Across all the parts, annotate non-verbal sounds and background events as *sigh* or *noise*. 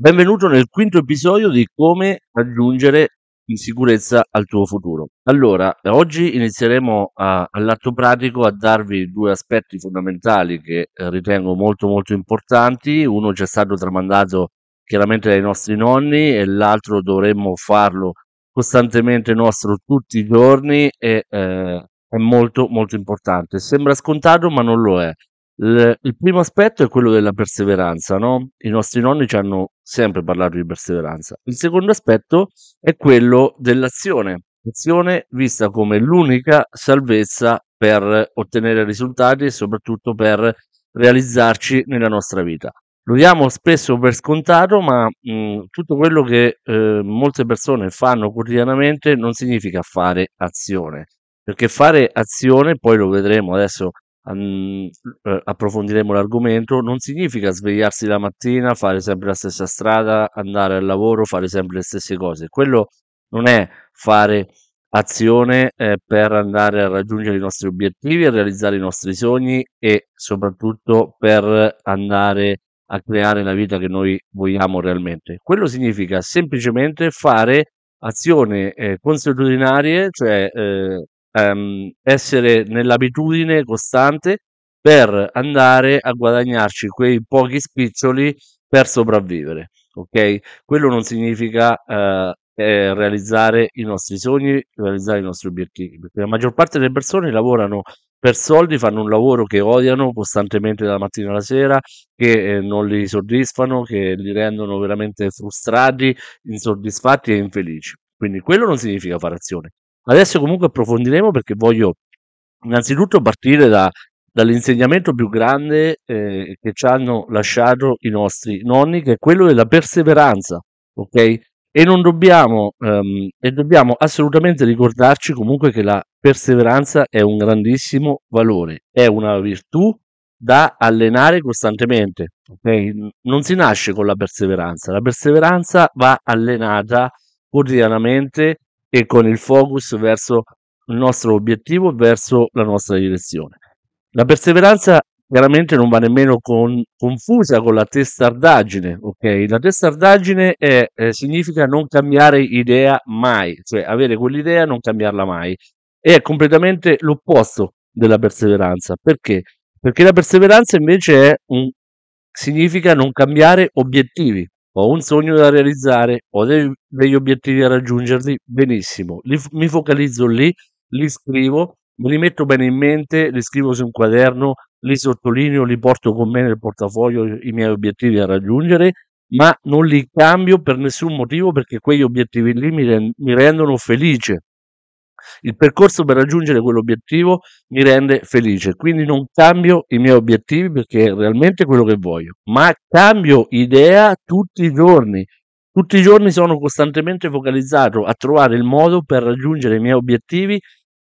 Benvenuto nel quinto episodio di come raggiungere in sicurezza al tuo futuro. Allora, oggi inizieremo a, all'atto pratico a darvi due aspetti fondamentali che eh, ritengo molto molto importanti. Uno ci è stato tramandato chiaramente dai nostri nonni e l'altro dovremmo farlo costantemente nostro tutti i giorni e eh, è molto molto importante. Sembra scontato ma non lo è. Il, il primo aspetto è quello della perseveranza, no? I nostri nonni ci hanno sempre parlato di perseveranza. Il secondo aspetto è quello dell'azione, l'azione vista come l'unica salvezza per ottenere risultati e soprattutto per realizzarci nella nostra vita. Lo diamo spesso per scontato, ma mh, tutto quello che eh, molte persone fanno quotidianamente non significa fare azione, perché fare azione, poi lo vedremo adesso Mhmm, approfondiremo l'argomento, non significa svegliarsi la mattina, fare sempre la stessa strada, andare al lavoro, fare sempre le stesse cose. Quello non è fare azione, ehm, per andare a raggiungere i nostri obiettivi, a realizzare i nostri sogni e soprattutto per andare a creare la vita che noi vogliamo realmente. Quello significa semplicemente fare azioni, ehm, consuetudinarie, cioè, ehm ehm, essere nell'abitudine costante per andare a guadagnarci quei pochi spiccioli per sopravvivere, ok? Quello non significa eh, eh, realizzare i nostri sogni, realizzare i nostri obiettivi, perché la maggior parte delle persone lavorano per soldi, fanno un lavoro che odiano costantemente dalla mattina alla sera, che eh, non li soddisfano, che li rendono veramente frustrati, insoddisfatti e infelici. Quindi quello non significa fare azione. Adesso comunque approfondiremo perché voglio innanzitutto partire da, dall'insegnamento più grande eh, che ci hanno lasciato i nostri nonni, che è quello della perseveranza, ok? E non dobbiamo, um, e dobbiamo assolutamente ricordarci comunque che la perseveranza è un grandissimo valore, è una virtù da allenare costantemente, ok? Non si nasce con la perseveranza, la perseveranza va allenata quotidianamente e con il focus verso il nostro obiettivo, verso la nostra direzione. La perseveranza chiaramente non va nemmeno con, confusa con la testardaggine, ok? La testardaggine è, eh, significa non cambiare idea mai, cioè avere quell'idea e non cambiarla mai. E è completamente l'opposto della perseveranza. Perché? Perché la perseveranza invece un, significa non cambiare obiettivi, ho un sogno da realizzare, ho dei, degli obiettivi da raggiungerli, benissimo, li, mi focalizzo lì, li scrivo, me li metto bene in mente, li scrivo su un quaderno, li sottolineo, li porto con me nel portafoglio i miei obiettivi da raggiungere, ma non li cambio per nessun motivo perché quegli obiettivi lì mi, mi rendono felice. Il percorso per raggiungere quell'obiettivo mi rende felice, quindi non cambio i miei obiettivi perché è realmente quello che voglio, ma cambio idea tutti i giorni. Tutti i giorni sono costantemente focalizzato a trovare il modo per raggiungere i miei obiettivi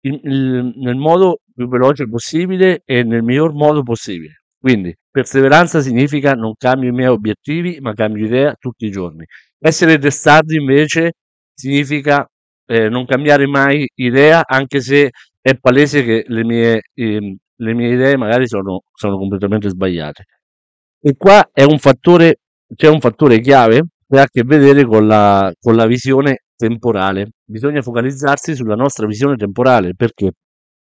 in, in, nel modo più veloce possibile e nel miglior modo possibile. Quindi perseveranza significa non cambio i miei obiettivi, ma cambio idea tutti i giorni. Essere testardi invece significa eh, non cambiare mai idea, anche se è palese che le mie, eh, le mie idee magari sono, sono completamente sbagliate. E qua è un fattore, c'è un fattore chiave che ha a che vedere con la, con la visione temporale. Bisogna focalizzarsi sulla nostra visione temporale perché?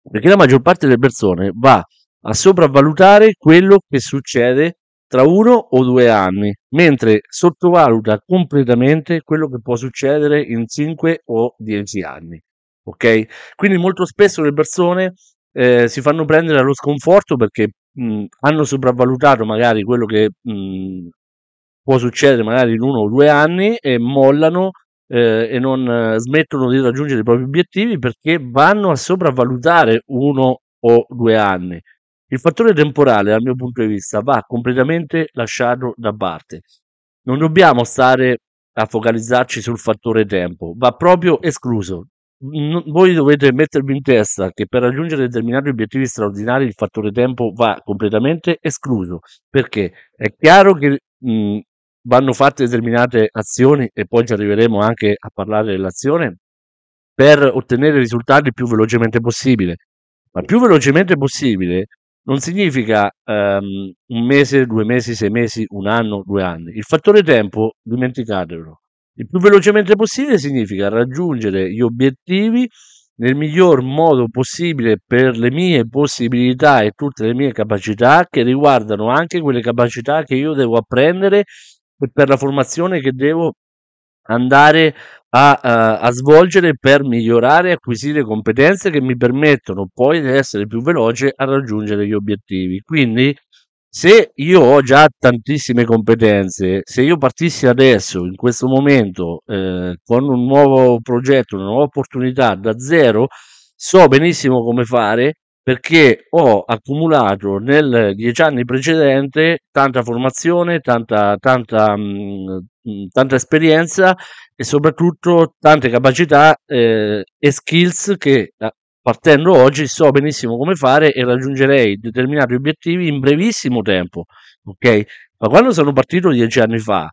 Perché la maggior parte delle persone va a sopravvalutare quello che succede tra uno o due anni, mentre sottovaluta completamente quello che può succedere in 5 o 10 anni. Ok? Quindi molto spesso le persone eh, si fanno prendere allo sconforto perché mh, hanno sopravvalutato magari quello che mh, può succedere magari in uno o due anni e mollano eh, e non eh, smettono di raggiungere i propri obiettivi perché vanno a sopravvalutare uno o due anni. Il fattore temporale, dal mio punto di vista, va completamente lasciato da parte. Non dobbiamo stare a focalizzarci sul fattore tempo, va proprio escluso. N- voi dovete mettervi in testa che per raggiungere determinati obiettivi straordinari il fattore tempo va completamente escluso, perché è chiaro che mh, vanno fatte determinate azioni e poi ci arriveremo anche a parlare dell'azione per ottenere risultati il più velocemente possibile. Ma più velocemente possibile non significa ehm, un mese, due mesi, sei mesi, un anno, due anni. Il fattore tempo, dimenticatelo. Il più velocemente possibile significa raggiungere gli obiettivi nel miglior modo possibile per le mie possibilità e tutte le mie capacità che riguardano anche quelle capacità che io devo apprendere per la formazione che devo andare a, a, a svolgere per migliorare e acquisire competenze che mi permettono poi di essere più veloce a raggiungere gli obiettivi. Quindi se io ho già tantissime competenze, se io partissi adesso, in questo momento, eh, con un nuovo progetto, una nuova opportunità da zero, so benissimo come fare perché ho accumulato nel dieci anni precedente tanta formazione, tanta, tanta, mh, tanta esperienza e soprattutto tante capacità eh, e skills che partendo oggi so benissimo come fare e raggiungerei determinati obiettivi in brevissimo tempo, ok? Ma quando sono partito dieci anni fa,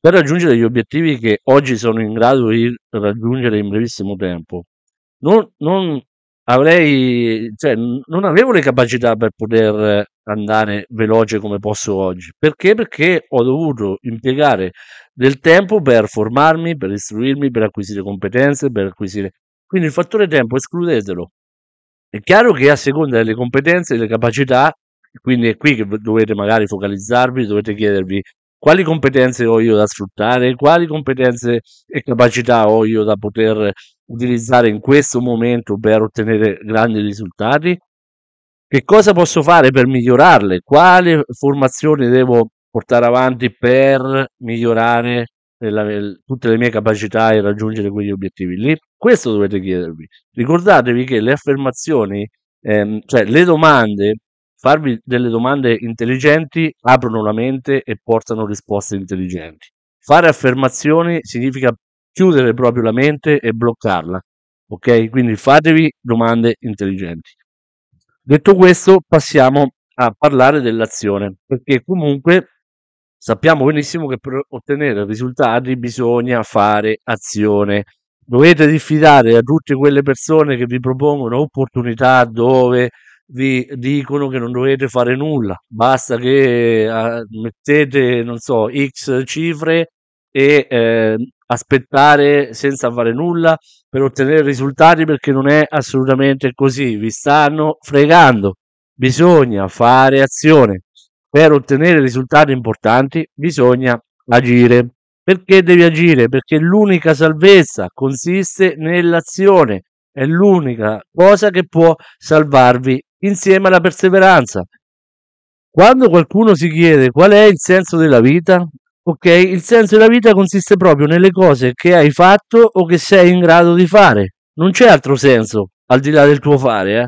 per raggiungere gli obiettivi che oggi sono in grado di raggiungere in brevissimo tempo, non, non avrei, cioè, non avevo le capacità per poter andare veloce come posso oggi. Perché? Perché ho dovuto impiegare del tempo per formarmi, per istruirmi, per acquisire competenze, per acquisire quindi il fattore tempo escludetelo. È chiaro che a seconda delle competenze e delle capacità, quindi è qui che dovete magari focalizzarvi, dovete chiedervi quali competenze ho io da sfruttare, quali competenze e capacità ho io da poter utilizzare in questo momento per ottenere grandi risultati, che cosa posso fare per migliorarle, quale formazione devo portare avanti per migliorare la, tutte le mie capacità e raggiungere quegli obiettivi lì. Questo dovete chiedervi. Ricordatevi che le affermazioni, ehm, cioè le domande, farvi delle domande intelligenti aprono la mente e portano risposte intelligenti. Fare affermazioni significa chiudere proprio la mente e bloccarla. Ok? Quindi fatevi domande intelligenti. Detto questo, passiamo a parlare dell'azione, perché comunque sappiamo benissimo che per ottenere risultati bisogna fare azione. Dovete diffidare da tutte quelle persone che vi propongono opportunità dove vi dicono che non dovete fare nulla, basta che uh, mettete, non so, X cifre e eh, aspettare senza fare nulla per ottenere risultati perché non è assolutamente così, vi stanno fregando. Bisogna fare azione per ottenere risultati importanti bisogna agire. Perché devi agire? Perché l'unica salvezza consiste nell'azione, è l'unica cosa che può salvarvi insieme alla perseveranza. Quando qualcuno si chiede qual è il senso della vita, ok, il senso della vita consiste proprio nelle cose che hai fatto o che sei in grado di fare. Non c'è altro senso al di là del tuo fare, eh?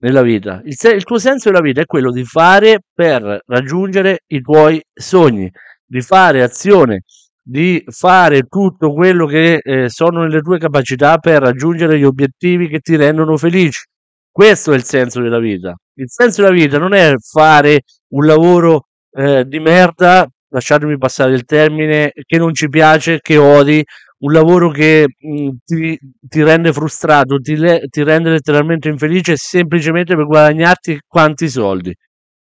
nella vita. Il, se- il tuo senso della vita è quello di fare per raggiungere i tuoi sogni, di fare azione, di fare tutto quello che eh, sono nelle tue capacità per raggiungere gli obiettivi che ti rendono felici. Questo è il senso della vita. Il senso della vita non è fare un lavoro eh, di merda, lasciatemi passare il termine, che non ci piace, che odi, un lavoro che mh, ti, ti, rende frustrato, ti, le, ti, rende letteralmente infelice semplicemente per guadagnarti quanti soldi.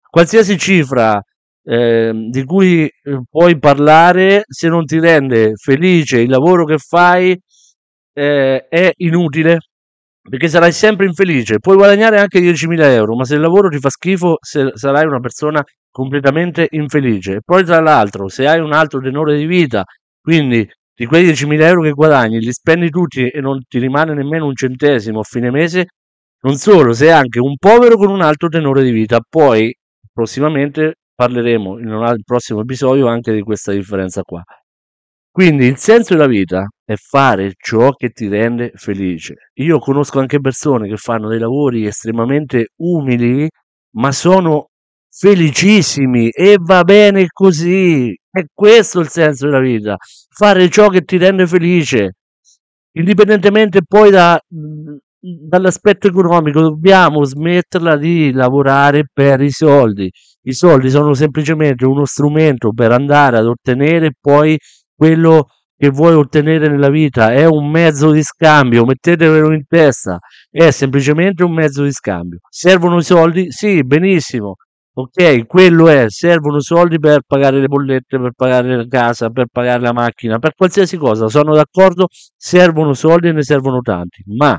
Qualsiasi cifra eh, di cui eh, puoi parlare, se non ti rende felice il lavoro che fai, eh, è inutile perché sarai sempre infelice. Puoi guadagnare anche 10.000 euro, ma se il lavoro ti fa schifo, sarai una persona completamente infelice. Poi, tra l'altro, se hai un alto tenore di vita, quindi di quei 10.000 euro che guadagni, li spendi tutti e non ti rimane nemmeno un centesimo a fine mese, non solo, sei anche un povero con un alto tenore di vita. Poi, prossimamente, parleremo in un prossimo episodio anche di questa differenza qua. Quindi il senso della vita è fare ciò che ti rende felice. Io conosco anche persone che fanno dei lavori estremamente umili, ma sono felicissimi e va bene così. È questo il senso della vita, fare ciò che ti rende felice, indipendentemente poi da, dall'aspetto economico, dobbiamo smetterla di lavorare per i soldi. I soldi sono semplicemente uno strumento per andare ad ottenere poi quello che vuoi ottenere nella vita è un mezzo di scambio, mettetevelo in testa, è semplicemente un mezzo di scambio. Servono i soldi? Sì, benissimo. Ok, quello è, servono soldi per pagare le bollette, per pagare la casa, per pagare la macchina, per qualsiasi cosa. Sono d'accordo, servono soldi e ne servono tanti, ma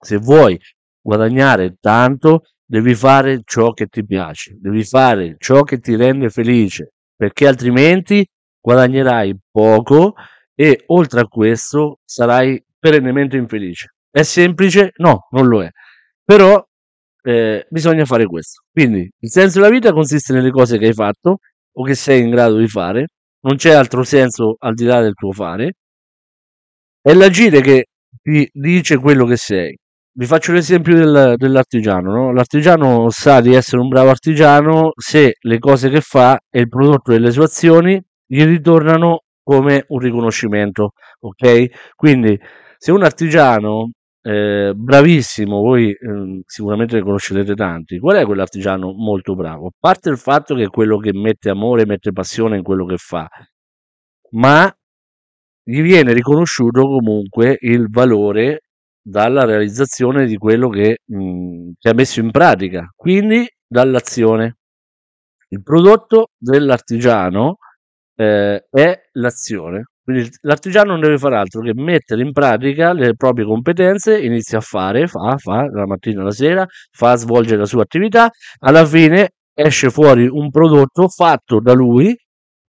se vuoi guadagnare tanto, devi fare ciò che ti piace, devi fare ciò che ti rende felice, perché altrimenti guadagnerai poco e oltre a questo sarai perennemente infelice. È semplice? No, non lo è. Però eh, bisogna fare questo. Quindi il senso della vita consiste nelle cose che hai fatto o che sei in grado di fare, non c'è altro senso al di là del tuo fare, è l'agire che ti dice quello che sei. Vi faccio l'esempio del, dell'artigiano. No? L'artigiano sa di essere un bravo artigiano se le cose che fa e il prodotto delle sue azioni gli ritornano come un riconoscimento, ok? Quindi se un artigiano eh, bravissimo, voi eh, sicuramente ne conoscerete tanti, qual è quell'artigiano molto bravo? A parte il fatto che è quello che mette amore, mette passione in quello che fa, ma gli viene riconosciuto comunque il valore dalla realizzazione di quello che, mh, che ha messo in pratica, quindi dall'azione. Il prodotto dell'artigiano eh, è l'azione. Quindi l'artigiano non deve fare altro che mettere in pratica le proprie competenze, inizia a fare, fa, fa, dalla mattina alla sera, fa, svolge la sua attività, alla fine esce fuori un prodotto fatto da lui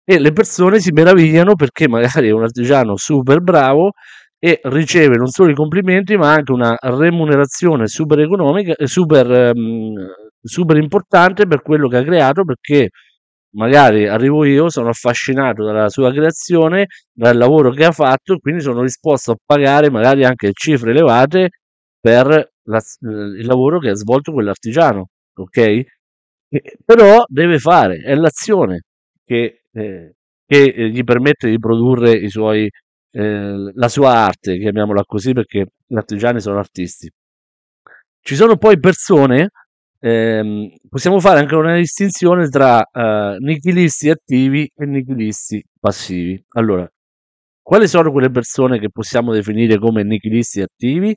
e le persone si meravigliano perché magari è un artigiano super bravo e riceve non solo i complimenti ma anche una remunerazione super economica e super, um, super importante per quello che ha creato perché magari arrivo io, sono affascinato dalla sua creazione, dal lavoro che ha fatto, quindi sono disposto a pagare magari anche cifre elevate per la, il lavoro che ha svolto quell'artigiano, ok? E, però deve fare, è l'azione che, eh, che gli permette di produrre i suoi, eh, la sua arte, chiamiamola così perché gli artigiani sono artisti. Ci sono poi persone ehm, possiamo fare anche una distinzione tra eh, nichilisti attivi e nichilisti passivi. Allora, quali sono quelle persone che possiamo definire come nichilisti attivi?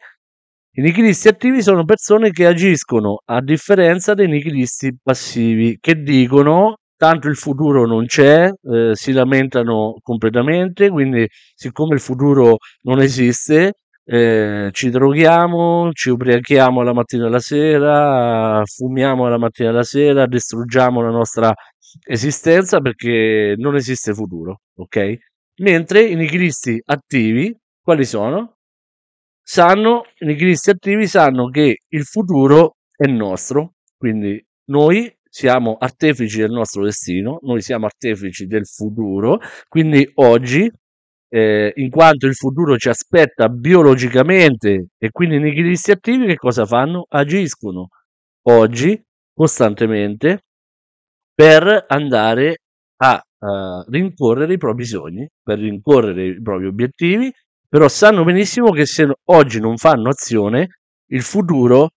I nichilisti attivi sono persone che agiscono a differenza dei nichilisti passivi, che dicono tanto il futuro non c'è, eh, si lamentano completamente, quindi siccome il futuro non esiste, eh, ci droghiamo, ci ubriachiamo la mattina e la sera, fumiamo la mattina e la sera, distruggiamo la nostra esistenza perché non esiste futuro, ok? Mentre i nichilisti attivi, quali sono? Sanno, i nichilisti attivi sanno che il futuro è nostro, quindi noi siamo artefici del nostro destino, noi siamo artefici del futuro, quindi oggi eh, in quanto il futuro ci aspetta biologicamente e quindi i nichilisti attivi che cosa fanno? Agiscono oggi costantemente per andare a uh, rincorrere i propri sogni, per rincorrere i propri obiettivi, però sanno benissimo che se oggi non fanno azione, il futuro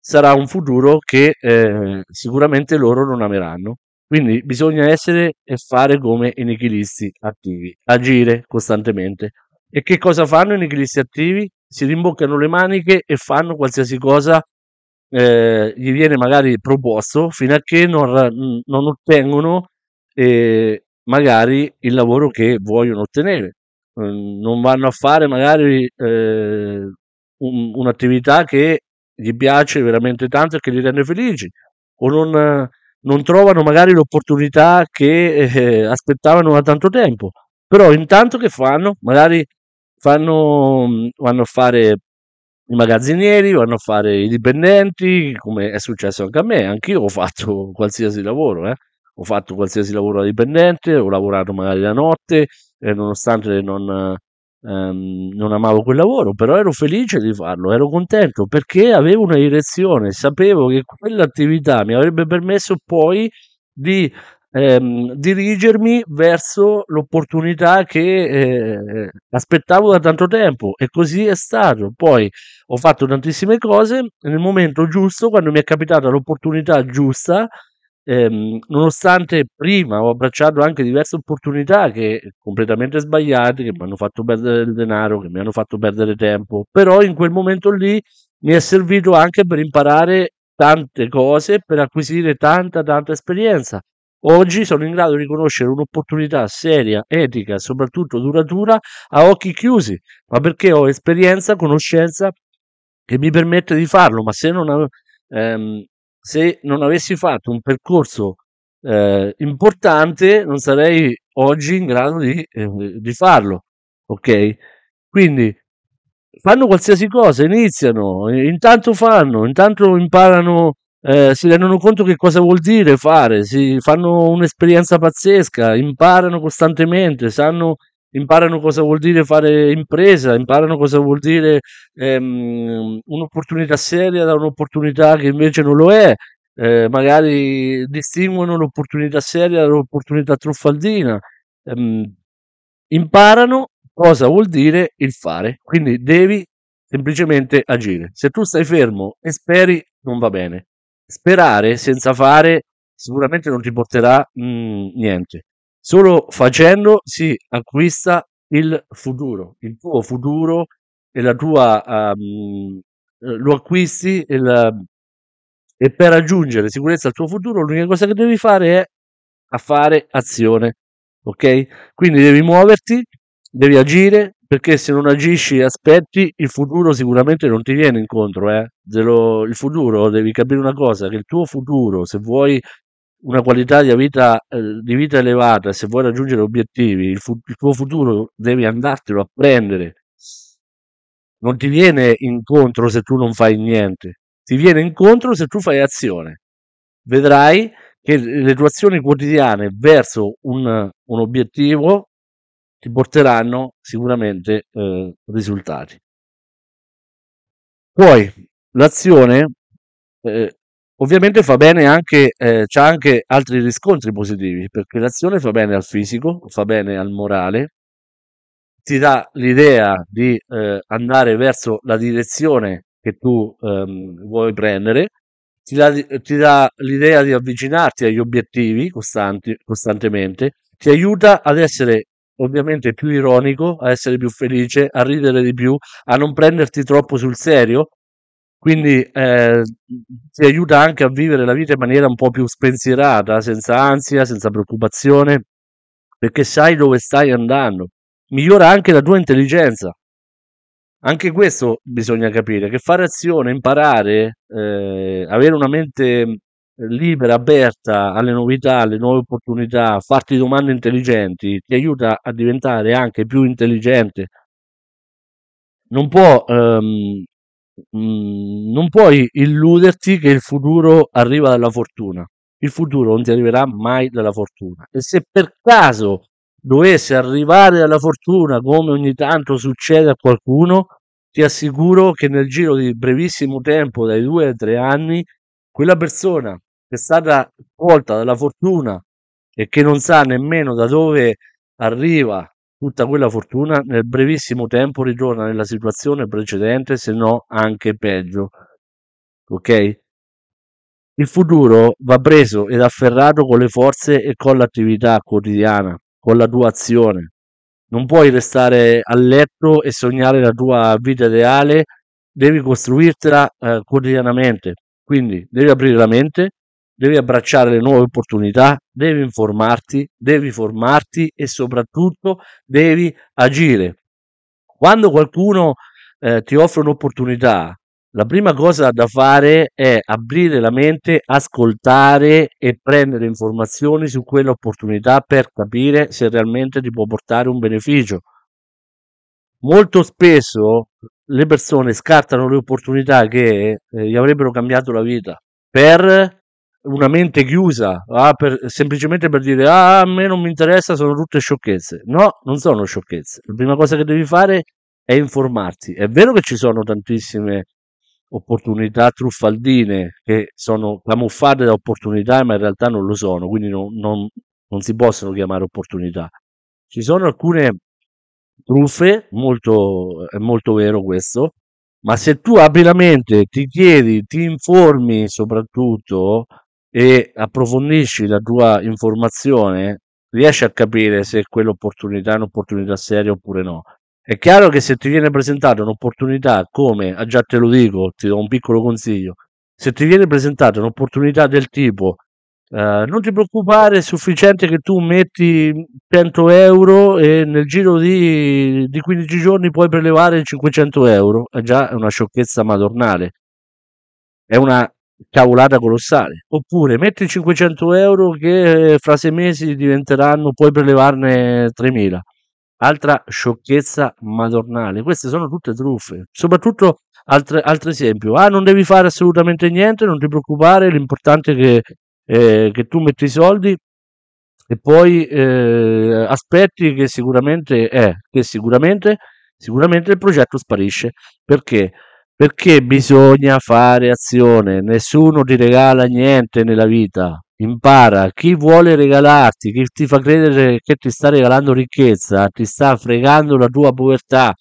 sarà un futuro che eh, sicuramente loro non ameranno. Quindi bisogna essere e fare come i nichilisti attivi, agire costantemente. E che cosa fanno i nichilisti attivi? Si rimboccano le maniche e fanno qualsiasi cosa eh, gli viene magari proposto fino a che non, non ottengono eh, magari il lavoro che vogliono ottenere. Mm, non vanno a fare magari eh, un, un'attività che gli piace veramente tanto e che li rende felici o non non trovano magari l'opportunità che eh, aspettavano da tanto tempo. Però intanto che fanno? Magari fanno, vanno a fare i magazzinieri, vanno a fare i dipendenti, come è successo anche a me, anch'io ho fatto *laughs* qualsiasi lavoro, eh. ho fatto qualsiasi lavoro da dipendente, ho lavorato magari la notte, eh, nonostante non, ehm, non amavo quel lavoro, però ero felice di farlo, ero contento perché avevo una direzione, sapevo che quell'attività mi avrebbe permesso poi di ehm, dirigermi verso l'opportunità che eh, aspettavo da tanto tempo e così è stato. Poi ho fatto tantissime cose nel momento giusto, quando mi è capitata l'opportunità giusta, ehm, nonostante prima ho abbracciato anche diverse opportunità che completamente sbagliate, che mi hanno fatto perdere del denaro, che mi hanno fatto perdere tempo, però in quel momento lì mi è servito anche per imparare tante cose, per acquisire tanta, tanta esperienza. Oggi sono in grado di riconoscere un'opportunità seria, etica e soprattutto duratura a occhi chiusi, ma perché ho esperienza, conoscenza che mi permette di farlo, ma se non, ehm, se non avessi fatto un percorso eh, importante non sarei oggi in grado di, eh, di farlo, ok? Quindi fanno qualsiasi cosa, iniziano, intanto fanno, intanto imparano, eh, si rendono conto che cosa vuol dire fare, si fanno un'esperienza pazzesca, imparano costantemente, sanno, imparano cosa vuol dire fare impresa, imparano cosa vuol dire ehm, un'opportunità seria da un'opportunità che invece non lo è, eh, magari distinguono l'opportunità seria dall'opportunità truffaldina, ehm, imparano cosa vuol dire il fare, quindi devi semplicemente agire. Se tu stai fermo e speri, non va bene. Sperare senza fare sicuramente non ti porterà mh, mm, niente. Solo facendo si acquista il futuro, il tuo futuro e la tua um, lo acquisti il, e per raggiungere sicurezza al tuo futuro l'unica cosa che devi fare è a fare azione, ok? Quindi devi muoverti, devi agire, perché se non agisci e aspetti, il futuro sicuramente non ti viene incontro, eh? Lo, il futuro, devi capire una cosa, che il tuo futuro, se vuoi una qualità di vita, eh, di vita elevata, se vuoi raggiungere obiettivi, il, fu- il tuo futuro devi andartelo a prendere. Non ti viene incontro se tu non fai niente, ti viene incontro se tu fai azione. Vedrai che le tue azioni quotidiane verso un, un obiettivo ti porteranno sicuramente eh, risultati. Poi l'azione eh, ovviamente fa bene anche, eh, c'ha anche altri riscontri positivi, perché l'azione fa bene al fisico, fa bene al morale, ti dà l'idea di eh, andare verso la direzione che tu ehm, vuoi prendere, ti dà, ti dà l'idea di avvicinarti agli obiettivi costanti, costantemente, ti aiuta ad essere ovviamente più ironico, a essere più felice, a ridere di più, a non prenderti troppo sul serio. Quindi eh, ti aiuta anche a vivere la vita in maniera un po' più spensierata, senza ansia, senza preoccupazione, perché sai dove stai andando. Migliora anche la tua intelligenza. Anche questo bisogna capire, che fare azione, imparare, eh, avere una mente libera, aperta alle novità, alle nuove opportunità, farti domande intelligenti, ti aiuta a diventare anche più intelligente. Non può, ehm, mh, non puoi illuderti che il futuro arriva dalla fortuna. Il futuro non ti arriverà mai dalla fortuna. E se per caso dovesse arrivare dalla fortuna, come ogni tanto succede a qualcuno, ti assicuro che nel giro di brevissimo tempo, dai due ai tre anni, quella persona che è stata colta dalla fortuna e che non sa nemmeno da dove arriva tutta quella fortuna, nel brevissimo tempo ritorna nella situazione precedente, se no anche peggio. Ok? Il futuro va preso ed afferrato con le forze e con l'attività quotidiana, con la tua azione. Non puoi restare a letto e sognare la tua vita ideale, devi costruirtela eh, quotidianamente. Quindi devi aprire la mente, devi abbracciare le nuove opportunità, devi informarti, devi formarti e soprattutto devi agire. Quando qualcuno eh, ti offre un'opportunità, la prima cosa da fare è aprire la mente, ascoltare e prendere informazioni su quell'opportunità per capire se realmente ti può portare un beneficio. Molto spesso le persone scartano le opportunità che eh, gli avrebbero cambiato la vita per una mente chiusa, ah, per, semplicemente per dire ah, a me non mi interessa, sono tutte sciocchezze. No, non sono sciocchezze. La prima cosa che devi fare è informarti. È vero che ci sono tantissime opportunità truffaldine che sono camuffate da opportunità, ma in realtà non lo sono, quindi non, non, non si possono chiamare opportunità. Ci sono alcune truffe, molto, è molto vero questo, ma se tu apri la mente, ti chiedi, ti informi soprattutto, e approfondisci la tua informazione, riesci a capire se quell'opportunità è un'opportunità seria oppure no. È chiaro che se ti viene presentata un'opportunità come, ah, già te lo dico, ti do un piccolo consiglio, se ti viene presentata un'opportunità del tipo eh, non ti preoccupare, è sufficiente che tu metti 100 euro e nel giro di, di 15 giorni puoi prelevare 500 euro, è già una sciocchezza madornale, è una cavolata colossale. Oppure metti 500 euro che fra sei mesi diventeranno, puoi prelevarne 3000. Altra sciocchezza madornale. Queste sono tutte truffe. Soprattutto altre, altro esempio. Ah, non devi fare assolutamente niente, non ti preoccupare, l'importante è che, eh, che tu metti i soldi e poi eh, aspetti che sicuramente è, che sicuramente, sicuramente il progetto sparisce. Perché? Perché bisogna fare azione, nessuno ti regala niente nella vita. Impara, chi vuole regalarti, chi ti fa credere che ti sta regalando ricchezza, ti sta fregando la tua povertà.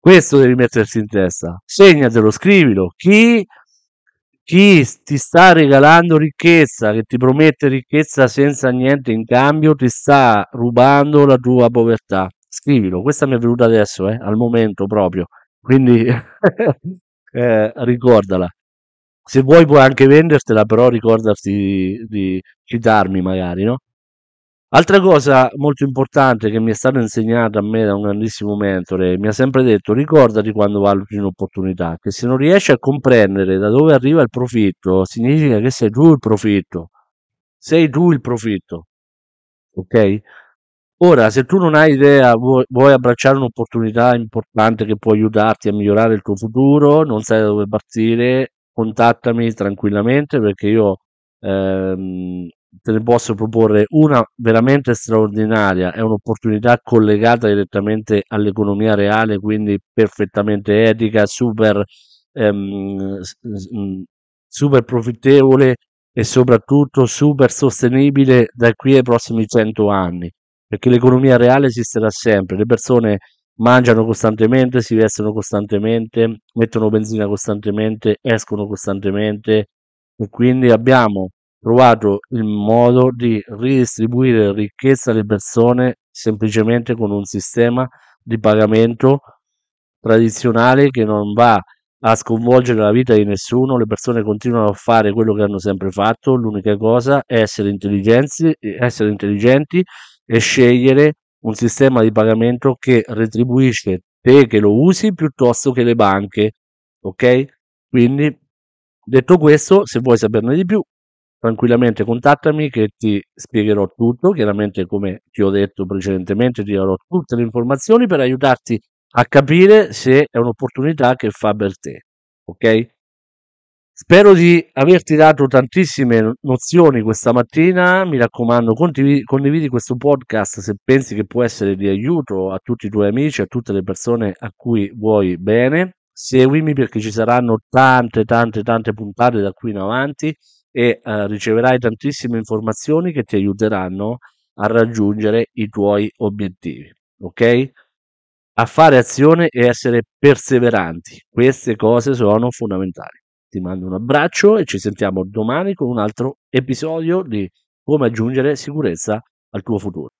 Questo devi mettersi in testa. Segnatelo, scrivilo. Chi, chi ti sta regalando ricchezza, che ti promette ricchezza senza niente in cambio, ti sta rubando la tua povertà. Scrivilo, questa mi è venuta adesso, eh, al momento proprio. Quindi *laughs* eh, ricordala. Se vuoi puoi anche vendertela, però ricordati di, citarmi magari, no? Altra cosa molto importante che mi è stata insegnata a me da un grandissimo mentore, mi ha sempre detto ricordati quando valuti un'opportunità, che se non riesci a comprendere da dove arriva il profitto, significa che sei tu il profitto. Sei tu il profitto. Ok? Ora, se tu non hai idea, vuoi, vuoi abbracciare un'opportunità importante che può aiutarti a migliorare il tuo futuro, non sai da dove partire, contattami tranquillamente perché io ehm, te ne posso proporre una veramente straordinaria, è un'opportunità collegata direttamente all'economia reale, quindi perfettamente etica, super, ehm, super profittevole e soprattutto super sostenibile da qui ai prossimi 100 anni perché l'economia reale esisterà sempre, le persone mangiano costantemente, si vestono costantemente, mettono benzina costantemente, escono costantemente. E quindi abbiamo trovato il modo di ridistribuire ricchezza alle persone semplicemente con un sistema di pagamento tradizionale che non va a sconvolgere la vita di nessuno, le persone continuano a fare quello che hanno sempre fatto, l'unica cosa è essere intelligenti, essere intelligenti e scegliere un sistema di pagamento che retribuisce te che lo usi piuttosto che le banche. Ok? Quindi, detto questo, se vuoi saperne di più, tranquillamente contattami che ti spiegherò tutto. Chiaramente, come ti ho detto precedentemente, ti darò tutte le informazioni per aiutarti a capire se è un'opportunità che fa per te. Ok? Spero di averti dato tantissime nozioni questa mattina, mi raccomando condividi, condividi, questo podcast se pensi che può essere di aiuto a tutti i tuoi amici, a tutte le persone a cui vuoi bene. Seguimi perché ci saranno tante, tante, tante puntate da qui in avanti e eh, riceverai tantissime informazioni che ti aiuteranno a raggiungere i tuoi obiettivi. Ok? A fare azione e essere perseveranti. Queste cose sono fondamentali. Ti mando un abbraccio e ci sentiamo domani con un altro episodio di come aggiungere sicurezza al tuo futuro.